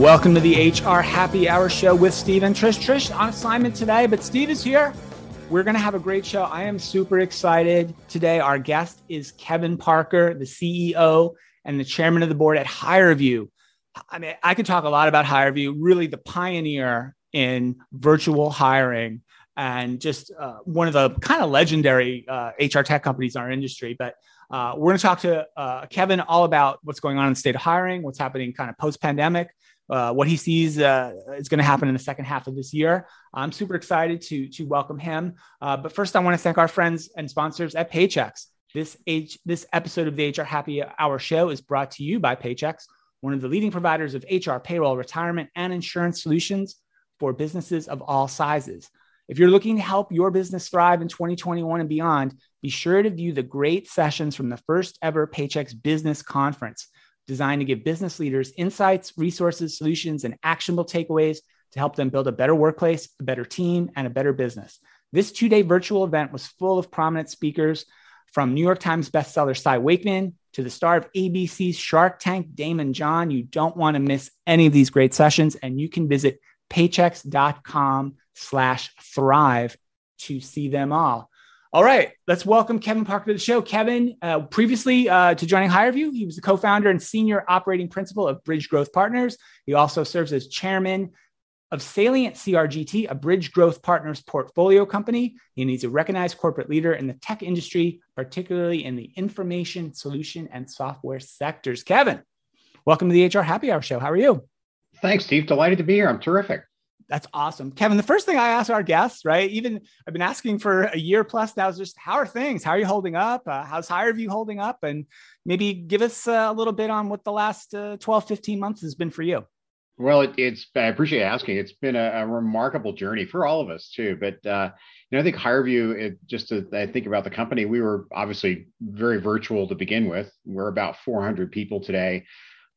Welcome to the HR Happy Hour Show with Steve and Trish. Trish on assignment today, but Steve is here. We're going to have a great show. I am super excited today. Our guest is Kevin Parker, the CEO and the chairman of the board at HireVue. I mean, I could talk a lot about HireVue, really the pioneer in virtual hiring and just uh, one of the kind of legendary uh, HR tech companies in our industry. But uh, we're going to talk to uh, Kevin all about what's going on in the state of hiring, what's happening kind of post pandemic, uh, what he sees uh, is going to happen in the second half of this year. I'm super excited to, to welcome him. Uh, but first, I want to thank our friends and sponsors at Paychex. This, H, this episode of the HR Happy Hour show is brought to you by Paychex, one of the leading providers of HR, payroll, retirement, and insurance solutions for businesses of all sizes. If you're looking to help your business thrive in 2021 and beyond, be sure to view the great sessions from the first ever Paychex Business Conference designed to give business leaders insights, resources, solutions, and actionable takeaways to help them build a better workplace, a better team, and a better business. This two day virtual event was full of prominent speakers from New York Times bestseller Cy Wakeman to the star of ABC's Shark Tank, Daymond John. You don't want to miss any of these great sessions, and you can visit paychex.com slash thrive to see them all. All right, let's welcome Kevin Parker to the show. Kevin, uh, previously uh, to joining HireVue, he was the co-founder and senior operating principal of Bridge Growth Partners. He also serves as chairman of Salient CRGT, a Bridge Growth Partners portfolio company. And he's a recognized corporate leader in the tech industry, particularly in the information solution and software sectors. Kevin, welcome to the HR Happy Hour Show. How are you? Thanks, Steve. Delighted to be here. I'm terrific. That's awesome. Kevin, the first thing I ask our guests, right? Even I've been asking for a year plus now is just how are things? How are you holding up? Uh, how's HireVue holding up? And maybe give us uh, a little bit on what the last uh, 12, 15 months has been for you. Well, it, it's, I appreciate asking. It's been a, a, remarkable journey for all of us too. But, uh, you know, I think HireVue, it, just I think about the company, we were obviously very virtual to begin with. We're about 400 people today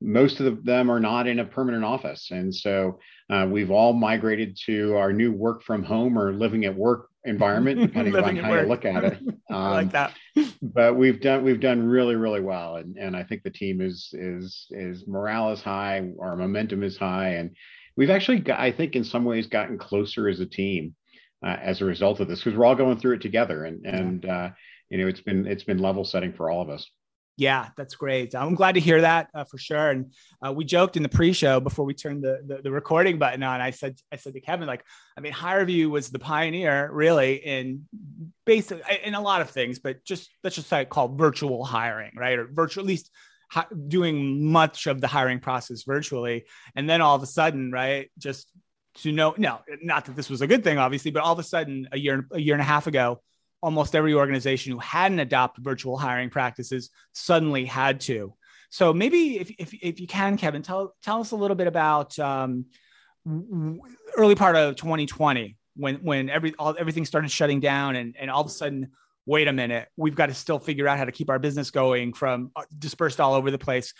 most of them are not in a permanent office. And so uh, we've all migrated to our new work from home or living at work environment, depending on how work. you look at it. Um, like that. but we've done we've done really really well, and and I think the team is is is morale is high, our momentum is high, and we've actually got, I think in some ways gotten closer as a team uh, as a result of this because we're all going through it together, and and uh, you know it's been it's been level setting for all of us. Yeah, that's great. I'm glad to hear that uh, for sure. And uh, we joked in the pre-show before we turned the, the, the recording button on. I said I said to Kevin, like, I mean, HireVue was the pioneer, really, in basic in a lot of things, but just let's just say called virtual hiring, right, or virtual at least hi- doing much of the hiring process virtually. And then all of a sudden, right, just to know, no, not that this was a good thing, obviously, but all of a sudden, a year a year and a half ago almost every organization who hadn't adopted virtual hiring practices suddenly had to. So maybe if, if, if you can, Kevin, tell, tell us a little bit about um, early part of 2020 when, when every, all, everything started shutting down and, and all of a sudden, wait a minute, we've got to still figure out how to keep our business going from uh, dispersed all over the place.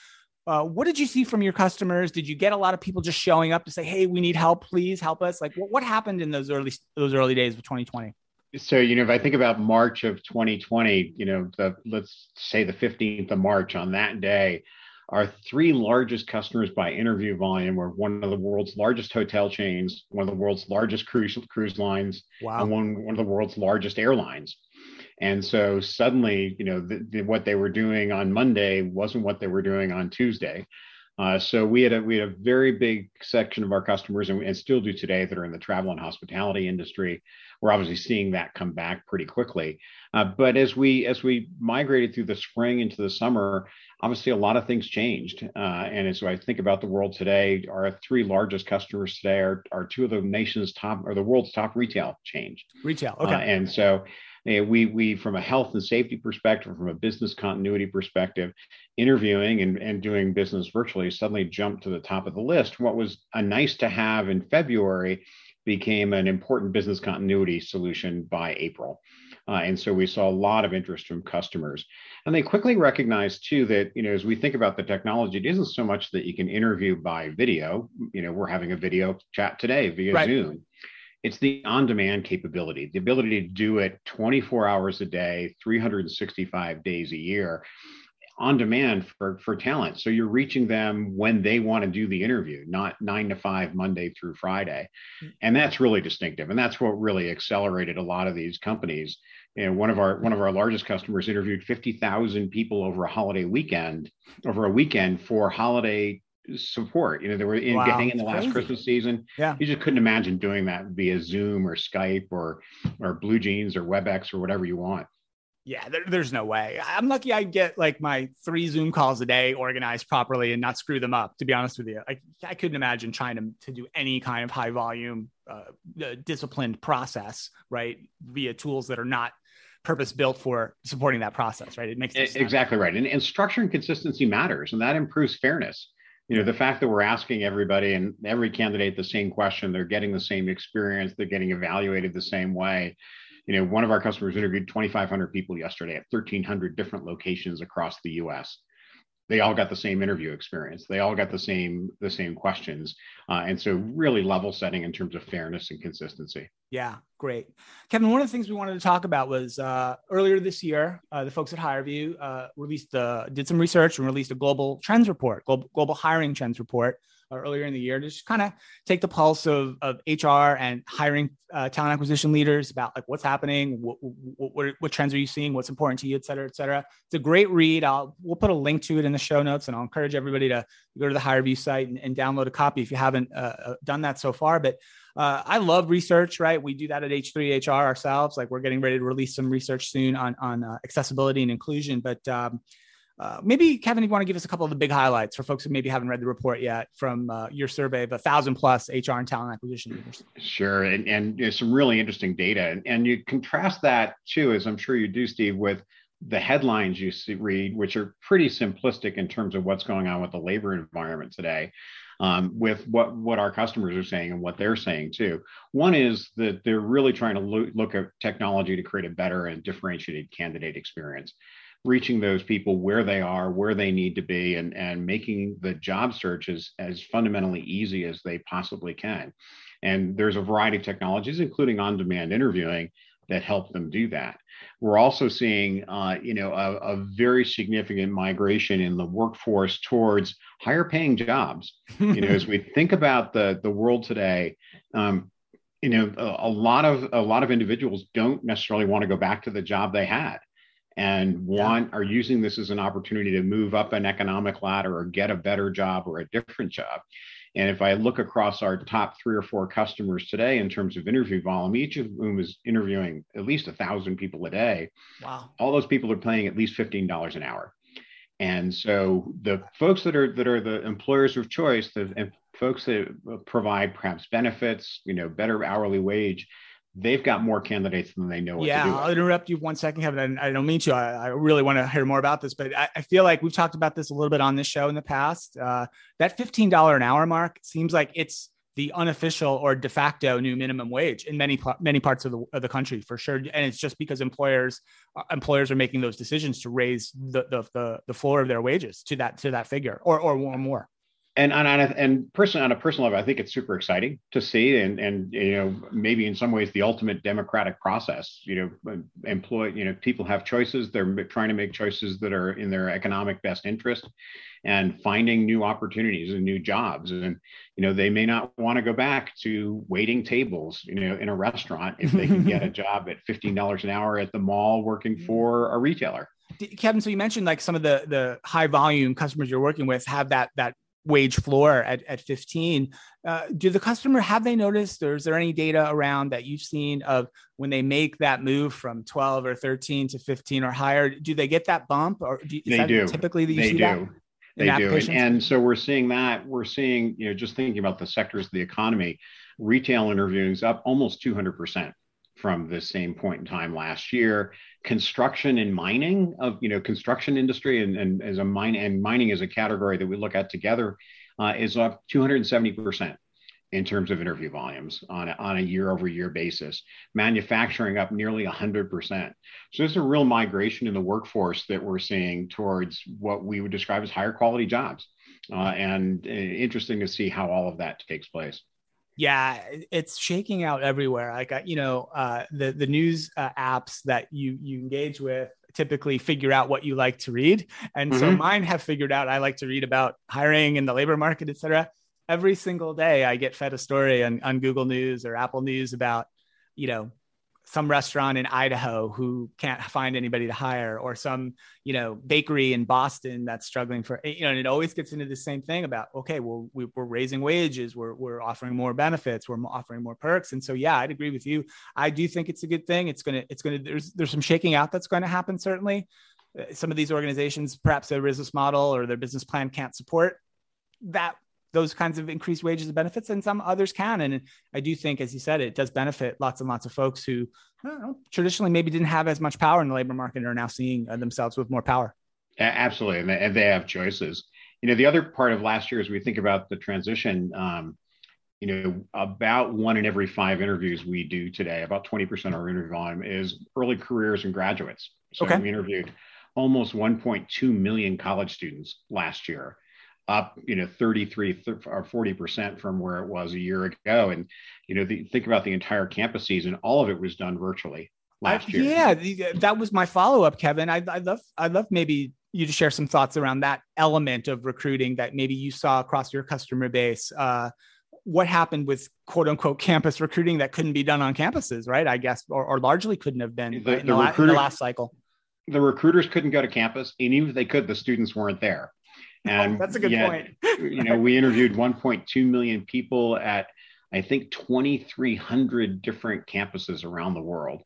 Uh, what did you see from your customers? Did you get a lot of people just showing up to say, "Hey, we need help, please help us"? Like, what, what happened in those early those early days of 2020? So you know if i think about march of 2020 you know the let's say the 15th of march on that day our three largest customers by interview volume were one of the world's largest hotel chains one of the world's largest cruise cruise lines wow. and one, one of the world's largest airlines and so suddenly you know the, the, what they were doing on monday wasn't what they were doing on tuesday uh, so we had a we had a very big section of our customers, and, and, still do today, that are in the travel and hospitality industry. We're obviously seeing that come back pretty quickly. Uh, but as we as we migrated through the spring into the summer, obviously a lot of things changed. Uh, and as I think about the world today, our three largest customers today are, are two of the nation's top or the world's top retail chains. Retail, okay. Uh, and so we we from a health and safety perspective, from a business continuity perspective, interviewing and, and doing business virtually suddenly jumped to the top of the list. What was a nice to have in February became an important business continuity solution by April. Uh, and so we saw a lot of interest from customers. And they quickly recognized too that, you know, as we think about the technology, it isn't so much that you can interview by video. You know, we're having a video chat today via right. Zoom it's the on demand capability, the ability to do it 24 hours a day, 365 days a year on demand for for talent. So you're reaching them when they want to do the interview not 9 to 5 monday through friday. Mm. and that's really distinctive and that's what really accelerated a lot of these companies. You know one of our one of our largest customers interviewed 50,000 people over a holiday weekend over a weekend for holiday support you know they were in, wow, getting in the last crazy. christmas season yeah you just couldn't imagine doing that via zoom or skype or or BlueJeans or webex or whatever you want yeah, there, there's no way. I'm lucky I get like my three Zoom calls a day organized properly and not screw them up. To be honest with you, I, I couldn't imagine trying to, to do any kind of high volume, uh, uh, disciplined process, right, via tools that are not purpose built for supporting that process, right? It makes exactly right, and, and structure and consistency matters, and that improves fairness. You know, the fact that we're asking everybody and every candidate the same question, they're getting the same experience, they're getting evaluated the same way you know, one of our customers interviewed 2,500 people yesterday at 1,300 different locations across the U.S. They all got the same interview experience. They all got the same the same questions, uh, and so really level setting in terms of fairness and consistency. Yeah, great, Kevin. One of the things we wanted to talk about was uh, earlier this year, uh, the folks at HireVue uh, released the did some research and released a global trends report, global, global hiring trends report earlier in the year to just kind of take the pulse of, of HR and hiring uh, talent acquisition leaders about like what's happening, what, what, what, trends are you seeing, what's important to you, et cetera, et cetera. It's a great read. I'll, we'll put a link to it in the show notes and I'll encourage everybody to go to the HireVue site and, and download a copy if you haven't uh, uh done that so far. But uh, I love research, right? We do that at H3HR ourselves. Like we're getting ready to release some research soon on, on uh, accessibility and inclusion. But um, uh, maybe Kevin, you want to give us a couple of the big highlights for folks who maybe haven't read the report yet from uh, your survey of a thousand plus HR and talent acquisition leaders. Sure, and and you know, some really interesting data, and, and you contrast that too, as I'm sure you do, Steve, with the headlines you see, read, which are pretty simplistic in terms of what's going on with the labor environment today. Um, with what what our customers are saying and what they're saying too. One is that they're really trying to lo- look at technology to create a better and differentiated candidate experience reaching those people where they are, where they need to be, and, and making the job search as, as fundamentally easy as they possibly can. And there's a variety of technologies, including on-demand interviewing, that help them do that. We're also seeing, uh, you know, a, a, very significant migration in the workforce towards higher paying jobs. you know, as we think about the the world today, um, you know, a, a, lot of a lot of individuals don't necessarily want to go back to the job they had and want yeah. are using this as an opportunity to move up an economic ladder or get a better job or a different job. And if I look across our top three or four customers today in terms of interview volume, each of whom is interviewing at least a thousand people a day. Wow. All those people are paying at least $15 an hour. And so the folks that are that are the employers of choice, the folks that provide perhaps benefits, you know, better hourly wage, they've got more candidates than they know what yeah, to do. I'll interrupt you one second, Kevin. I, I don't mean to. I, I, really want to hear more about this, but I, I, feel like we've talked about this a little bit on this show in the past. Uh, that $15 an hour mark seems like it's the unofficial or de facto new minimum wage in many many parts of the, of the country for sure and it's just because employers uh, employers are making those decisions to raise the, the the the floor of their wages to that to that figure or or more and and and personally on a personal level, I think it's super exciting to see, and and you know maybe in some ways the ultimate democratic process. You know, employ you know people have choices. They're trying to make choices that are in their economic best interest, and finding new opportunities and new jobs. And you know they may not want to go back to waiting tables. You know, in a restaurant if they can get a job at fifteen dollars an hour at the mall working mm-hmm. for a retailer. Kevin, so you mentioned like some of the the high volume customers you're working with have that that wage floor at, at 15 uh, do the customer have they noticed or is there any data around that you've seen of when they make that move from 12 or 13 to 15 or higher do they get that bump or do, they do. typically that you they see do. that they do. And, and so we're seeing that we're seeing you know just thinking about the sectors of the economy retail interviewing is up almost 200% from the same point in time last year. Construction and mining of you know construction industry and, and as a mine and mining is a category that we look at together uh, is up 270 percent in terms of interview volumes on a, on a year over year basis. Manufacturing up nearly 100%. So there's a real migration in the workforce that we're seeing towards what we would describe as higher quality jobs. Uh, and uh, interesting to see how all of that takes place. Yeah, it's shaking out everywhere. Like you know, uh, the the news uh, apps that you you engage with typically figure out what you like to read. And mm-hmm. so mine have figured out I like to read about hiring and the labor market, et cetera. Every single day I get fed a story on, on Google News or Apple News about, you know, some restaurant in Idaho who can't find anybody to hire, or some you know bakery in Boston that's struggling for you know. And it always gets into the same thing about okay, well we, are raising wages, we're we're offering more benefits, we're offering more perks, and so yeah, I'd agree with you. I do think it's a good thing. It's gonna it's gonna there's there's some shaking out that's going to happen certainly. Uh, some of these organizations, perhaps their business model or their business plan can't support that those kinds of increased wages and benefits, and some others can. And I do think, as you said, it does benefit lots and lots of folks who know, traditionally maybe didn't have as much power in the labor market and are now seeing uh, themselves with more power. Absolutely, and they, and they, have choices. You know, the other part of last year, as we think about the transition, um, you know, about one in every five interviews we do today, about 20% of our interview volume is early careers and graduates. So okay. we interviewed almost 1.2 million college students last year up, you know, 33 or 40% from where it was a year ago. And, you know, the, think about the entire campus season, all of it was done virtually last year. Yeah, that was my follow up, Kevin. I, I love, I love maybe you to share some thoughts around that element of recruiting that maybe you saw across your customer base. Uh, what happened with quote unquote campus recruiting that couldn't be done on campuses, right? I guess, or, or largely couldn't have been the, in, the, the, la- in the last cycle. The recruiters couldn't go to campus, and even if they could, the students weren't there. Oh, and that's a good yet, point. you know, we interviewed 1.2 million people at I think 2,300 different campuses around the world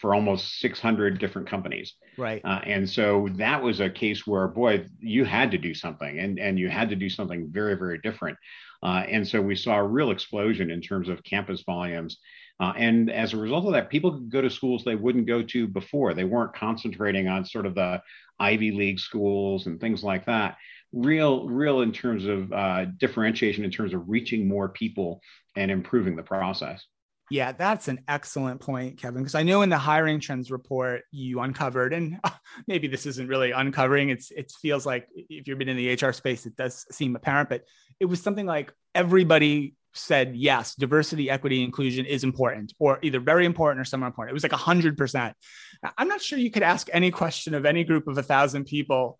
for almost 600 different companies. Right. Uh, and so that was a case where, boy, you had to do something, and and you had to do something very very different. Uh, and so we saw a real explosion in terms of campus volumes. Uh, and as a result of that, people could go to schools they wouldn't go to before. They weren't concentrating on sort of the Ivy League schools and things like that real, real in terms of uh, differentiation, in terms of reaching more people and improving the process. Yeah, that's an excellent point, Kevin. Because I know in the hiring trends report you uncovered, and maybe this isn't really uncovering. It's it feels like if you've been in the HR space, it does seem apparent. But it was something like everybody said yes, diversity, equity, inclusion is important, or either very important or somewhat important. It was like hundred percent. I'm not sure you could ask any question of any group of a thousand people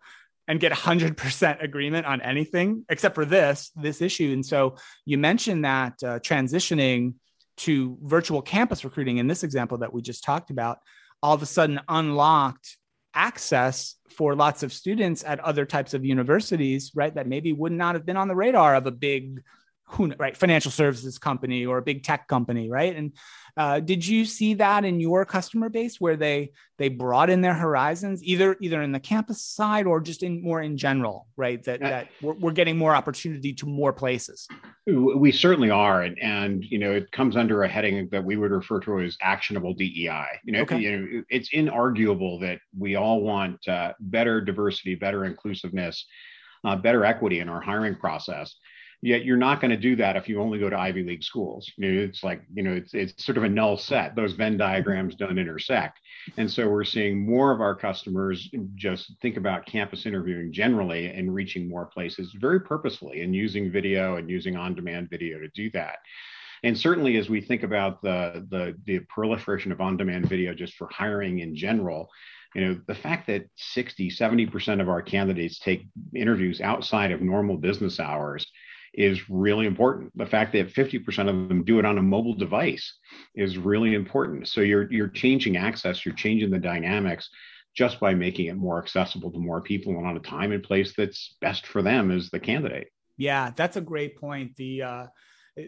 and get 100% agreement on anything except for this this issue. And so you mentioned that uh, transitioning to virtual campus recruiting in this example that we just talked about all of a sudden unlocked access for lots of students at other types of universities right that maybe would not have been on the radar of a big who right financial services company or a big tech company right? And uh, did you see that in your customer base where they they broaden their horizons either either in the campus side or just in more in general right that that we're, we're getting more opportunity to more places? We certainly are and and you know it comes under a heading that we would refer to as actionable dei. You know, okay. you know it's inarguable that we all want uh, better diversity better inclusiveness uh, better equity in our hiring process Yet you're not going to do that if you only go to Ivy League schools. You know, it's like, you know, it's, it's sort of a null set. Those Venn diagrams don't intersect. And so we're seeing more of our customers just think about campus interviewing generally and reaching more places very purposefully and using video and using on demand video to do that. And certainly, as we think about the, the, the proliferation of on demand video just for hiring in general, you know the fact that 60 70% of our candidates take interviews outside of normal business hours is really important. The fact that 50% of them do it on a mobile device is really important. So you're you're changing access, you're changing the dynamics just by making it more accessible to more people and on a time and place that's best for them as the candidate. Yeah, that's a great point. The uh,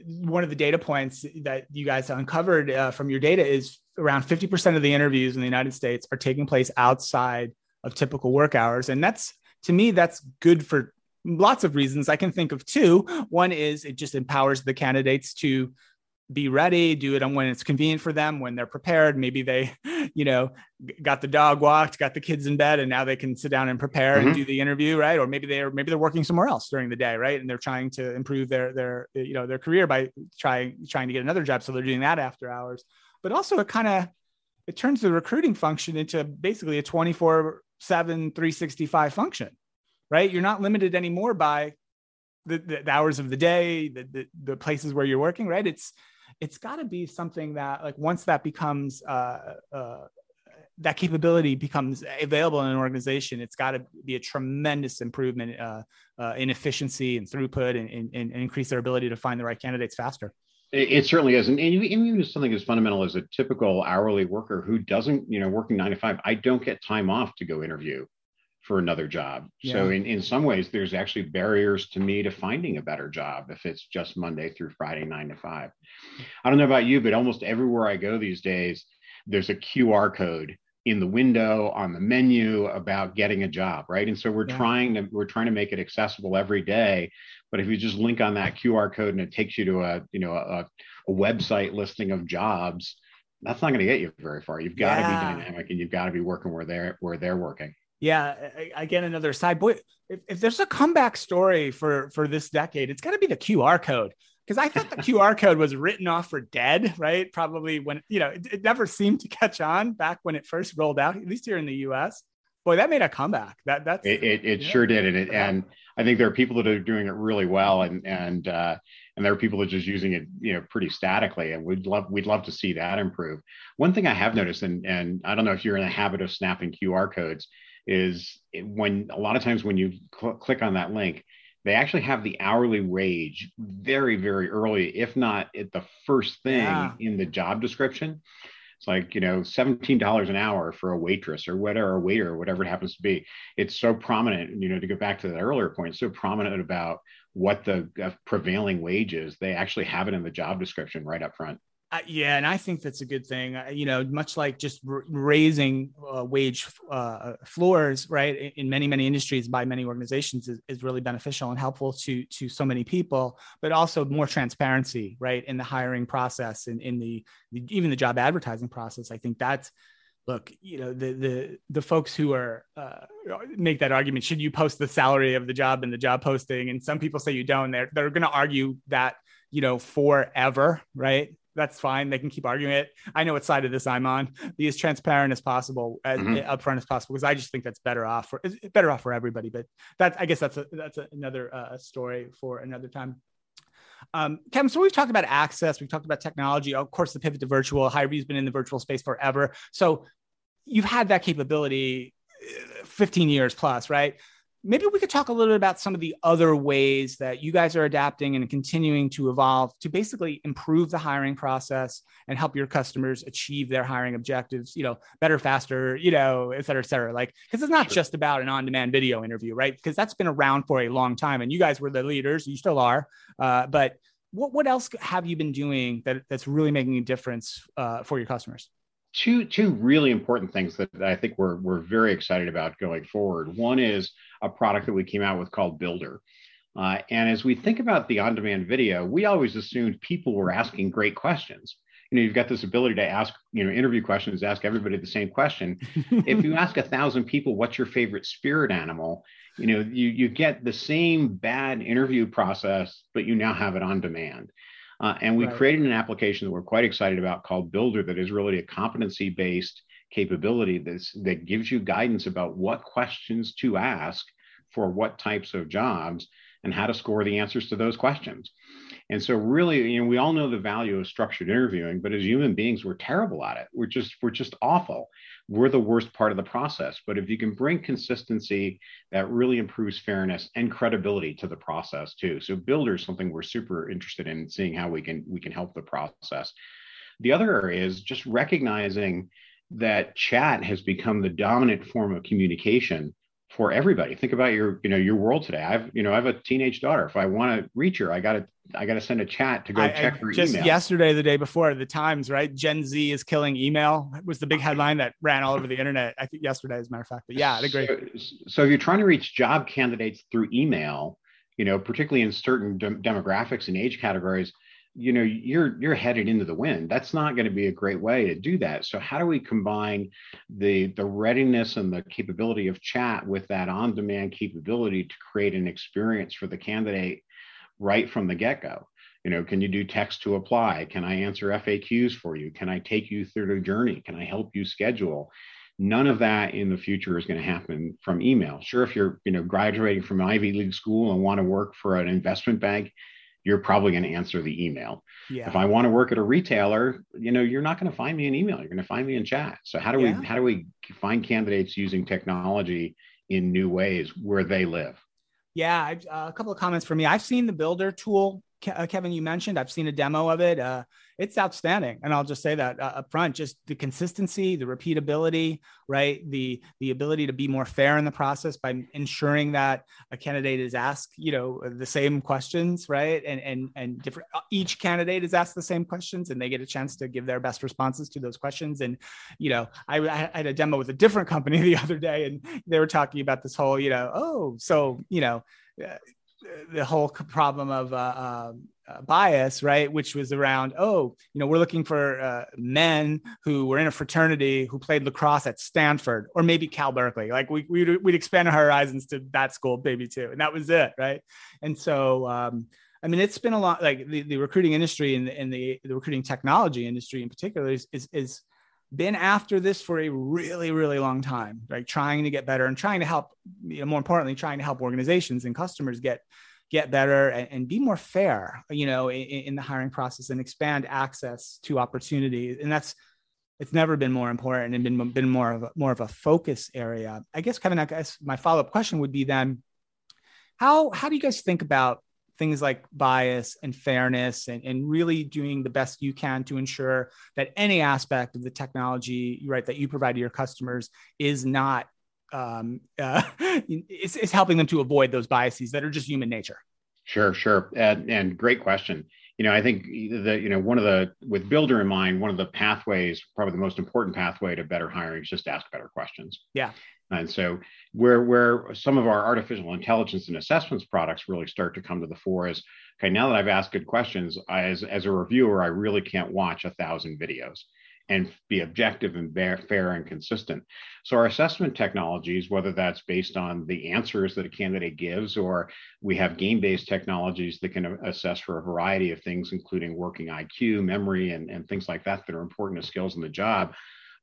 one of the data points that you guys uncovered uh, from your data is around 50% of the interviews in the United States are taking place outside of typical work hours, and that's to me that's good for lots of reasons. I can think of two. One is it just empowers the candidates to be ready, do it on when it's convenient for them, when they're prepared. Maybe they, you know, got the dog walked, got the kids in bed, and now they can sit down and prepare mm-hmm. and do the interview, right? Or maybe they're maybe they're working somewhere else during the day, right? And they're trying to improve their their you know their career by trying trying to get another job, so they're doing that after hours. But also, it kind of it turns the recruiting function into basically a 24 7 365 function right? You're not limited anymore by the, the hours of the day, the, the, the places where you're working, right? It's it's got to be something that like once that becomes uh, uh, that capability becomes available in an organization, it's got to be a tremendous improvement uh, uh, in efficiency and throughput and, and, and, increase their ability to find the right candidates faster. It, certainly is. And even something as fundamental as a typical hourly worker who doesn't, you know, working nine to five, I don't get time off to go interview for another job. Yeah. So in, in some ways, there's actually barriers to me to finding a better job if it's just Monday through Friday, nine to five. I don't know about you, but almost everywhere I go these days, there's a QR code in the window on the menu about getting a job right and so we're yeah. trying to we're trying to make it accessible every day but if you just link on that qr code and it takes you to a you know a, a website listing of jobs that's not going to get you very far you've got to yeah. be dynamic and you've got to be working where they're where they're working yeah again another side boy if, if there's a comeback story for for this decade it's got to be the qr code because I thought the QR code was written off for dead, right? Probably when you know it, it, never seemed to catch on back when it first rolled out, at least here in the U.S. Boy, that made a comeback. That that's it. It, it sure did, and it, and I think there are people that are doing it really well, and and uh, and there are people that are just using it, you know, pretty statically, and we'd love we'd love to see that improve. One thing I have noticed, and and I don't know if you're in the habit of snapping QR codes, is when a lot of times when you cl- click on that link they actually have the hourly wage very very early if not at the first thing yeah. in the job description. It's like you know $17 an hour for a waitress or whatever a waiter or whatever it happens to be. It's so prominent you know to go back to that earlier point so prominent about what the uh, prevailing wage is they actually have it in the job description right up front uh, yeah, and I think that's a good thing. Uh, you know, much like just r- raising uh, wage uh, floors, right, in, in, many many industries by many organizations is, is, really beneficial and helpful to to so many people. But also more transparency, right, in the hiring process and in the, the even the job advertising process. I think that's look, you know, the the the folks who are uh, make that argument. Should you post the salary of the job in the job posting? And some people say you don't. They're they're going to argue that you know forever, right? That's fine. They can keep arguing it. I know what side of this I'm on. Be as transparent as possible, as mm-hmm. upfront as possible, because I just think that's better off for better off for everybody. But that's I guess that's a, that's a, another uh, story for another time. Um, Kevin, so we've talked about access, we've talked about technology, of course, the pivot to virtual. HireVue's been in the virtual space forever, so you've had that capability uh, 15 years plus, right? Maybe we could talk a little bit about some of the other ways that you guys are adapting and continuing to evolve to basically improve the hiring process and help your customers achieve their hiring objectives you know better faster you know et cetera et cetera. Like because it's not sure. just about an on-demand video interview right? Because that's been around for a long time and you guys were the leaders you still are. Uh, but what, what else have you been doing that, that's really making a difference uh, for your customers two two really important things that I think we're we're very excited about going forward. One is a product that we came out with called Builder. Uh, and as we think about the on-demand video, we always assumed people were asking great questions. You know, you've got this ability to ask, you know, interview questions, ask everybody the same question. if you ask a thousand people, what's your favorite spirit animal? You know, you you get the same bad interview process, but you now have it on demand. Uh, and we right. created an application that we're quite excited about called Builder that is really a competency based capability that's, that gives you guidance about what questions to ask for what types of jobs and how to score the answers to those questions. And so really, you know, we all know the value of structured interviewing, but as human beings, we're terrible at it. We're just, we're just awful. We're the worst part of the process. But if you can bring consistency, that really improves fairness and credibility to the process too. So builder is something we're super interested in seeing how we can we can help the process. The other area is just recognizing that chat has become the dominant form of communication for everybody. Think about your, you know, your world today. I've, you know, I have a teenage daughter. If I want to reach her, I got to, I got to send a chat to go I, check her just email. yesterday, the day before, the Times, right? Gen Z is killing email it was the big headline that ran all over the internet. I think yesterday, as a matter of fact. But yeah, I agree. So, so if you're trying to reach job candidates through email, you know, particularly in certain de- demographics and age categories, you know you're you're headed into the wind. That's not going to be a great way to do that. So how do we combine the the readiness and the capability of chat with that on demand capability to create an experience for the candidate right from the get-go? You know can you do text to apply? Can i answer faqs for you? Can i take you through the journey? Can i help you schedule? None of that in the future is going to happen from email. Sure if you're you know graduating from ivy league school and want to work for an investment bank you're probably going to answer the email. Yeah. If I want to work at a retailer, you know, you're not going to find me in email. You're going to find me in chat. So how do yeah. we how do we find candidates using technology in new ways where they live? Yeah, uh, a couple of comments for me. I've seen the Builder tool uh, Kevin, you mentioned. I've seen a demo of it. Uh, it's outstanding, and I'll just say that uh, up front. Just the consistency, the repeatability, right? The the ability to be more fair in the process by ensuring that a candidate is asked, you know, the same questions, right? And and and different. Uh, each candidate is asked the same questions, and they get a chance to give their best responses to those questions. And you know, I, I had a demo with a different company the other day, and they were talking about this whole, you know, oh, so you know uh, the whole problem of uh, uh, uh, bias, right? Which was around, oh, you know, we're looking for uh, men who were in a fraternity who played lacrosse at Stanford or maybe Cal Berkeley. Like we, we'd, we'd expand our horizons to that school, maybe too. And that was it, right? And so, um, I mean, it's been a lot like the, the recruiting industry and the, and the, the recruiting technology industry in particular is, is, is been after this for a really really long time like trying to get better and trying to help you know more importantly trying to help organizations and customers get get better and, and be more fair you know in, in, the hiring process and expand access to opportunities. And that's it's never been more important and been, been more of a, more of a focus area. I guess kevin i guess my follow-up question would be then how how do you guys think about things like bias and fairness and, and really doing the best you can to ensure that any aspect of the technology right that you provide to your customers is not um, uh, is helping them to avoid those biases that are just human nature. Sure sure. And, and great question you know i think that you know one of the with builder in mind one of the pathways probably the most important pathway to better hiring is just ask better questions. Yeah. And so where where some of our artificial intelligence and assessments products really start to come to the fore is okay, now that I've asked good questions, I, as, as a reviewer, I really can't watch a thousand videos and be objective and fair, and consistent. So our assessment technologies, whether that's based on the answers that a candidate gives, or we have game-based technologies that can assess for a variety of things, including working IQ, memory, and, and things like that that are important to skills in the job,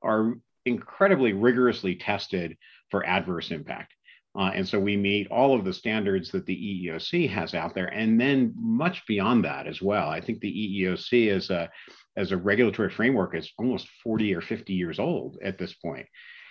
are incredibly rigorously tested for adverse impact. Uh, and so we meet all of the standards that the EEOC has out there, and then much beyond that as well. I think the EEOC is a as a regulatory framework is almost 40 or 50 years old at this point.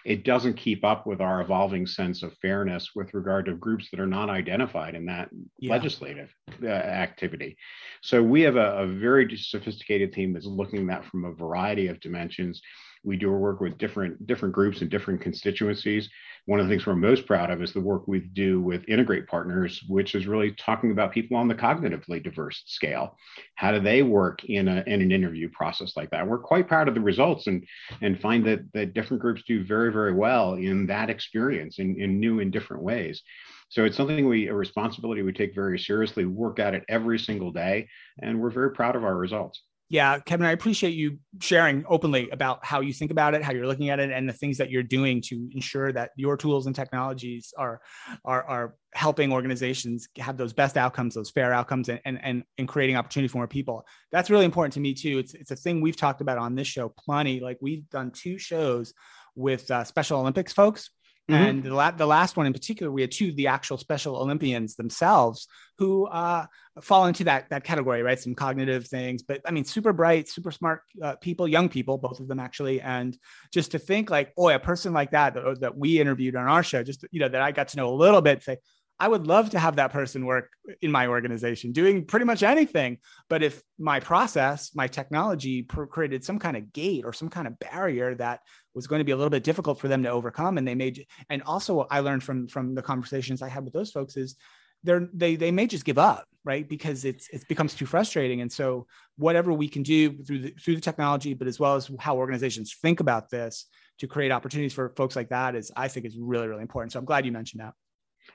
It doesn't keep up with our evolving sense of fairness with regard to groups that are not identified in that yeah. legislative uh, activity. So we have a, a very sophisticated team that's looking at that from a variety of dimensions we do our work with different different groups and different constituencies. One of the things we're most proud of is the work we do with Integrate Partners, which is really talking about people on the cognitively diverse scale. How do they work in, a, in an interview process like that? We're quite proud of the results and, and find that, that different groups do very, very well in that experience in, in new and different ways. So it's something we, a responsibility we take very seriously, work at it every single day, and we're very proud of our results. Yeah, Kevin, I appreciate you sharing openly about how you think about it, how you're looking at it, and the things that you're doing to ensure that your tools and technologies are are, are helping organizations have those best outcomes, those fair outcomes, and, and, and creating opportunity for more people. That's really important to me too. It's, it's a thing we've talked about on this show plenty. Like we've done two shows with uh, Special Olympics folks Mm-hmm. And the, la- the last one in particular, we had two the actual Special Olympians themselves who uh, fall into that that category, right? Some cognitive things, but I mean, super bright, super smart uh, people, young people, both of them actually. And just to think like, oh, a person like that, that that we interviewed on our show, just you know, that I got to know a little bit, say, I would love to have that person work in my organization doing pretty much anything. But if my process, my technology created some kind of gate or some kind of barrier that was going to be a little bit difficult for them to overcome, and they made, and also I learned from from the conversations I had with those folks is they're they they may just give up right? Because it's it becomes too frustrating. And so whatever we can do through the through the technology but as well as how organizations think about this to create opportunities for folks like that is i think is really really important. So i'm glad you mentioned that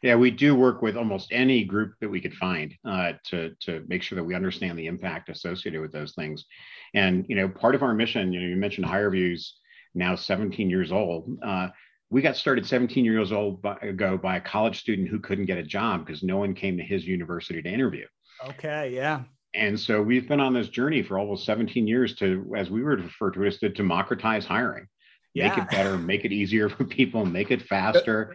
yeah, we do work with almost any group that we could find uh, to to make sure that we understand the impact associated with those things. And you know, part of our mission, you know, you mentioned HireVue's now 17 years old. Uh, we got started 17 years old by, ago by a college student who couldn't get a job because no one came to his university to interview. Okay, yeah. And so we've been on this journey for almost 17 years to, as we would refer to it, to democratize hiring. Yeah. Make it better, make it easier for people, make it faster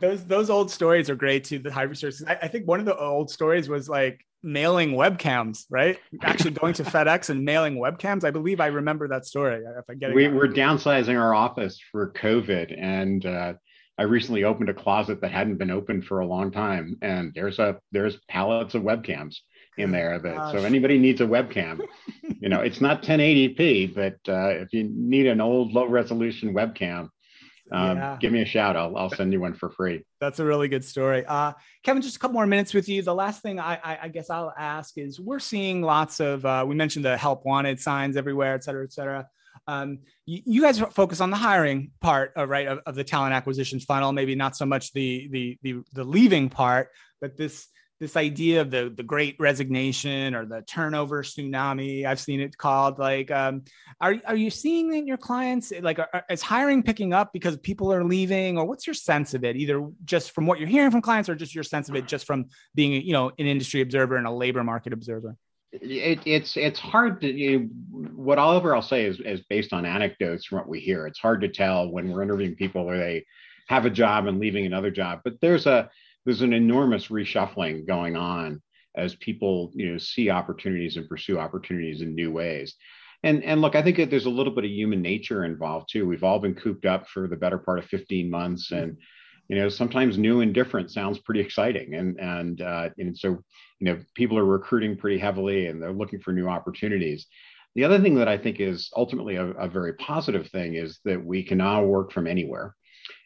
those those old stories are great too. The high research. I, I, think one of the old stories was like mailing webcams, right? Actually going to FedEx and mailing webcams. I believe I remember that story. If I get we, we're downsizing our office for COVID, and uh, I recently opened a closet that hadn't been opened for a long time, and there's a there's pallets of webcams in there. That so anybody needs a webcam, you know, it's not 1080p, but uh, if you need an old low resolution webcam, um, yeah. give me a shout. I'll, I'll send you one for free. That's a really good story. Uh, Kevin, just a couple more minutes with you. The last thing I, I, I guess I'll ask is we're seeing lots of, uh, we mentioned the help wanted signs everywhere, et cetera, et cetera. Um, you, you, guys focus on the hiring part, of, right, of, of, the talent acquisition funnel, maybe not so much the, the, the, the leaving part, but this, this idea of the the great resignation or the turnover tsunami i've seen it called like um, are, are you seeing in your clients like are, is hiring picking up because people are leaving or what's your sense of it either just from what you're hearing from clients or just your sense of it just from being you know an industry observer and a labor market observer it, it's it's hard to you know, what Oliver I'll say is, is based on anecdotes from what we hear. It's hard to tell when we're interviewing people or they have a job and leaving another job. But there's a there's an enormous reshuffling going on as people you know see opportunities and pursue opportunities in new ways. And and look i think that there's a little bit of human nature involved too. We've all been cooped up for the better part of 15 months and you know sometimes new and different sounds pretty exciting. And and uh, and so you know people are recruiting pretty heavily and they're looking for new opportunities. The other thing that i think is ultimately a, a very positive thing is that we can now work from anywhere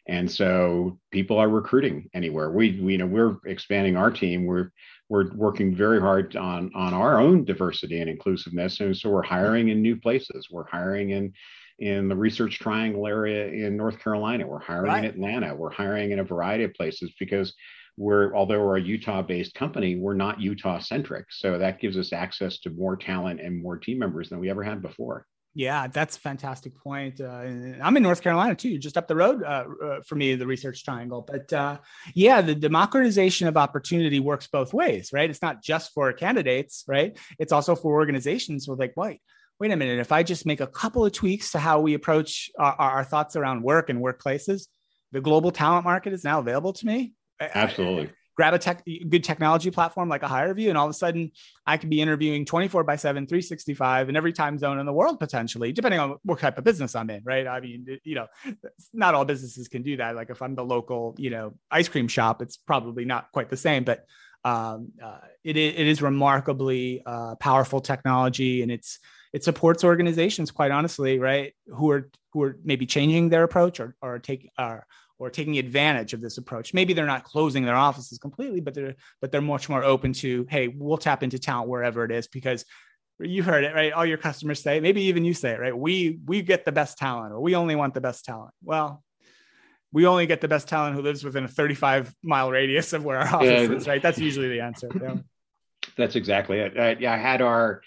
and so people are recruiting anywhere. We, we you know we're expanding our team. We're we're working very hard on on our own diversity and inclusiveness. And so we're hiring in new places. We're hiring in in the research triangle area in north carolina. We're hiring right. in atlanta. We're hiring in a variety of places because we're although we're a utah based company we're not utah centric so that gives us access to more talent and more team members than we ever had before yeah, that's a fantastic point. Uh, I'm in North Carolina too, just up the road uh, uh, for me, the Research Triangle. But uh, yeah, the democratization of opportunity works both ways, right? It's not just for candidates, right? It's also for organizations with like, wait, wait a minute, if I just make a couple of tweaks to how we approach our, our thoughts around work and workplaces, the global talent market is now available to me. Absolutely grab a tech, good technology platform like a HireVue, and all of a sudden I could be interviewing 24 by 7, 365 in every time zone in the world potentially, depending on what type of business I'm in, right? I mean, you know, not all businesses can do that. Like if I'm the local, you know, ice cream shop, it's probably not quite the same, but um, uh, it, it is remarkably uh, powerful technology and it's it supports organizations quite honestly right who are who are maybe changing their approach or or take are or taking advantage of this approach. Maybe they're not closing their offices completely, but they're but they're much more open to, hey, we'll tap into talent wherever it is because you heard it right all your customers say maybe even you say it right we we get the best talent or we only want the best talent well we only get the best talent who lives within a 35 mile radius of where our office yeah. is right that's usually the answer yeah. that's exactly it uh, I, I had our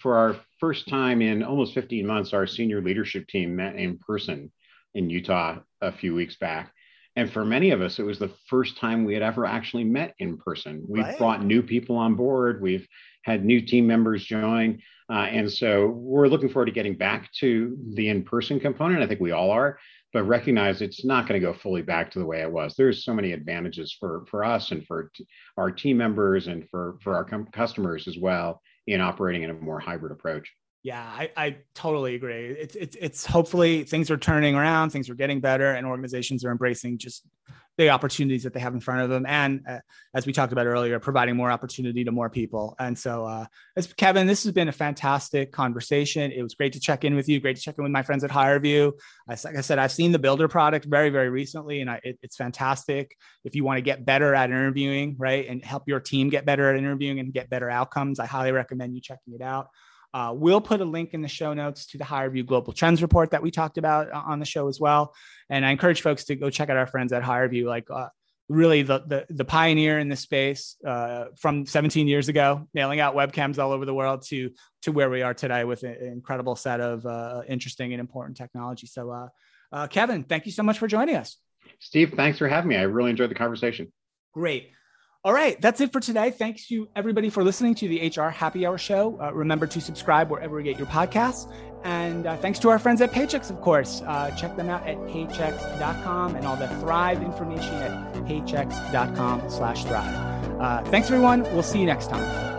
for our first time in almost 15 months our senior leadership team met in person in utah a few weeks back and for many of us, it was the first time we had ever actually met in person. We've right. brought new people on board. We've had new team members join. Uh, and so we're looking forward to getting back to the in person component. I think we all are, but recognize it's not going to go fully back to the way it was. There's so many advantages for, for us and for t- our team members and for, for our com- customers as well in operating in a more hybrid approach. Yeah, I, I totally agree. It's it's it's hopefully things are turning around, things are getting better, and organizations are embracing just the opportunities that they have in front of them, and uh, as we talked about earlier, providing more opportunity to more people. And so, uh, Kevin, this has been a fantastic conversation. It was great to check in with you. Great to check in with my friends at HireVue. Like I said, I've seen the Builder product very very recently, and I, it, it's fantastic. If you want to get better at interviewing, right, and help your team get better at interviewing and get better outcomes, I highly recommend you checking it out. Uh, we'll put a link in the show notes to the HireVue Global Trends Report that we talked about uh, on the show as well. And I encourage folks to go check out our friends at HireVue, like uh, really the, the, the pioneer in this space uh, from 17 years ago, nailing out webcams all over the world to to where we are today with an incredible set of uh, interesting and important technology. So, uh, Kevin, thank you so much for joining us. Steve, thanks for having me. I really enjoyed the conversation. Great. All right, that's it for today. Thanks to everybody for listening to the HR Happy Hour Show. Uh, remember to subscribe wherever you get your podcasts. And uh, thanks to our friends at Paychex, of course. Uh, check them out at paychex.com and all the Thrive information at paychex.com slash thrive. Uh, thanks, everyone. We'll see you next time.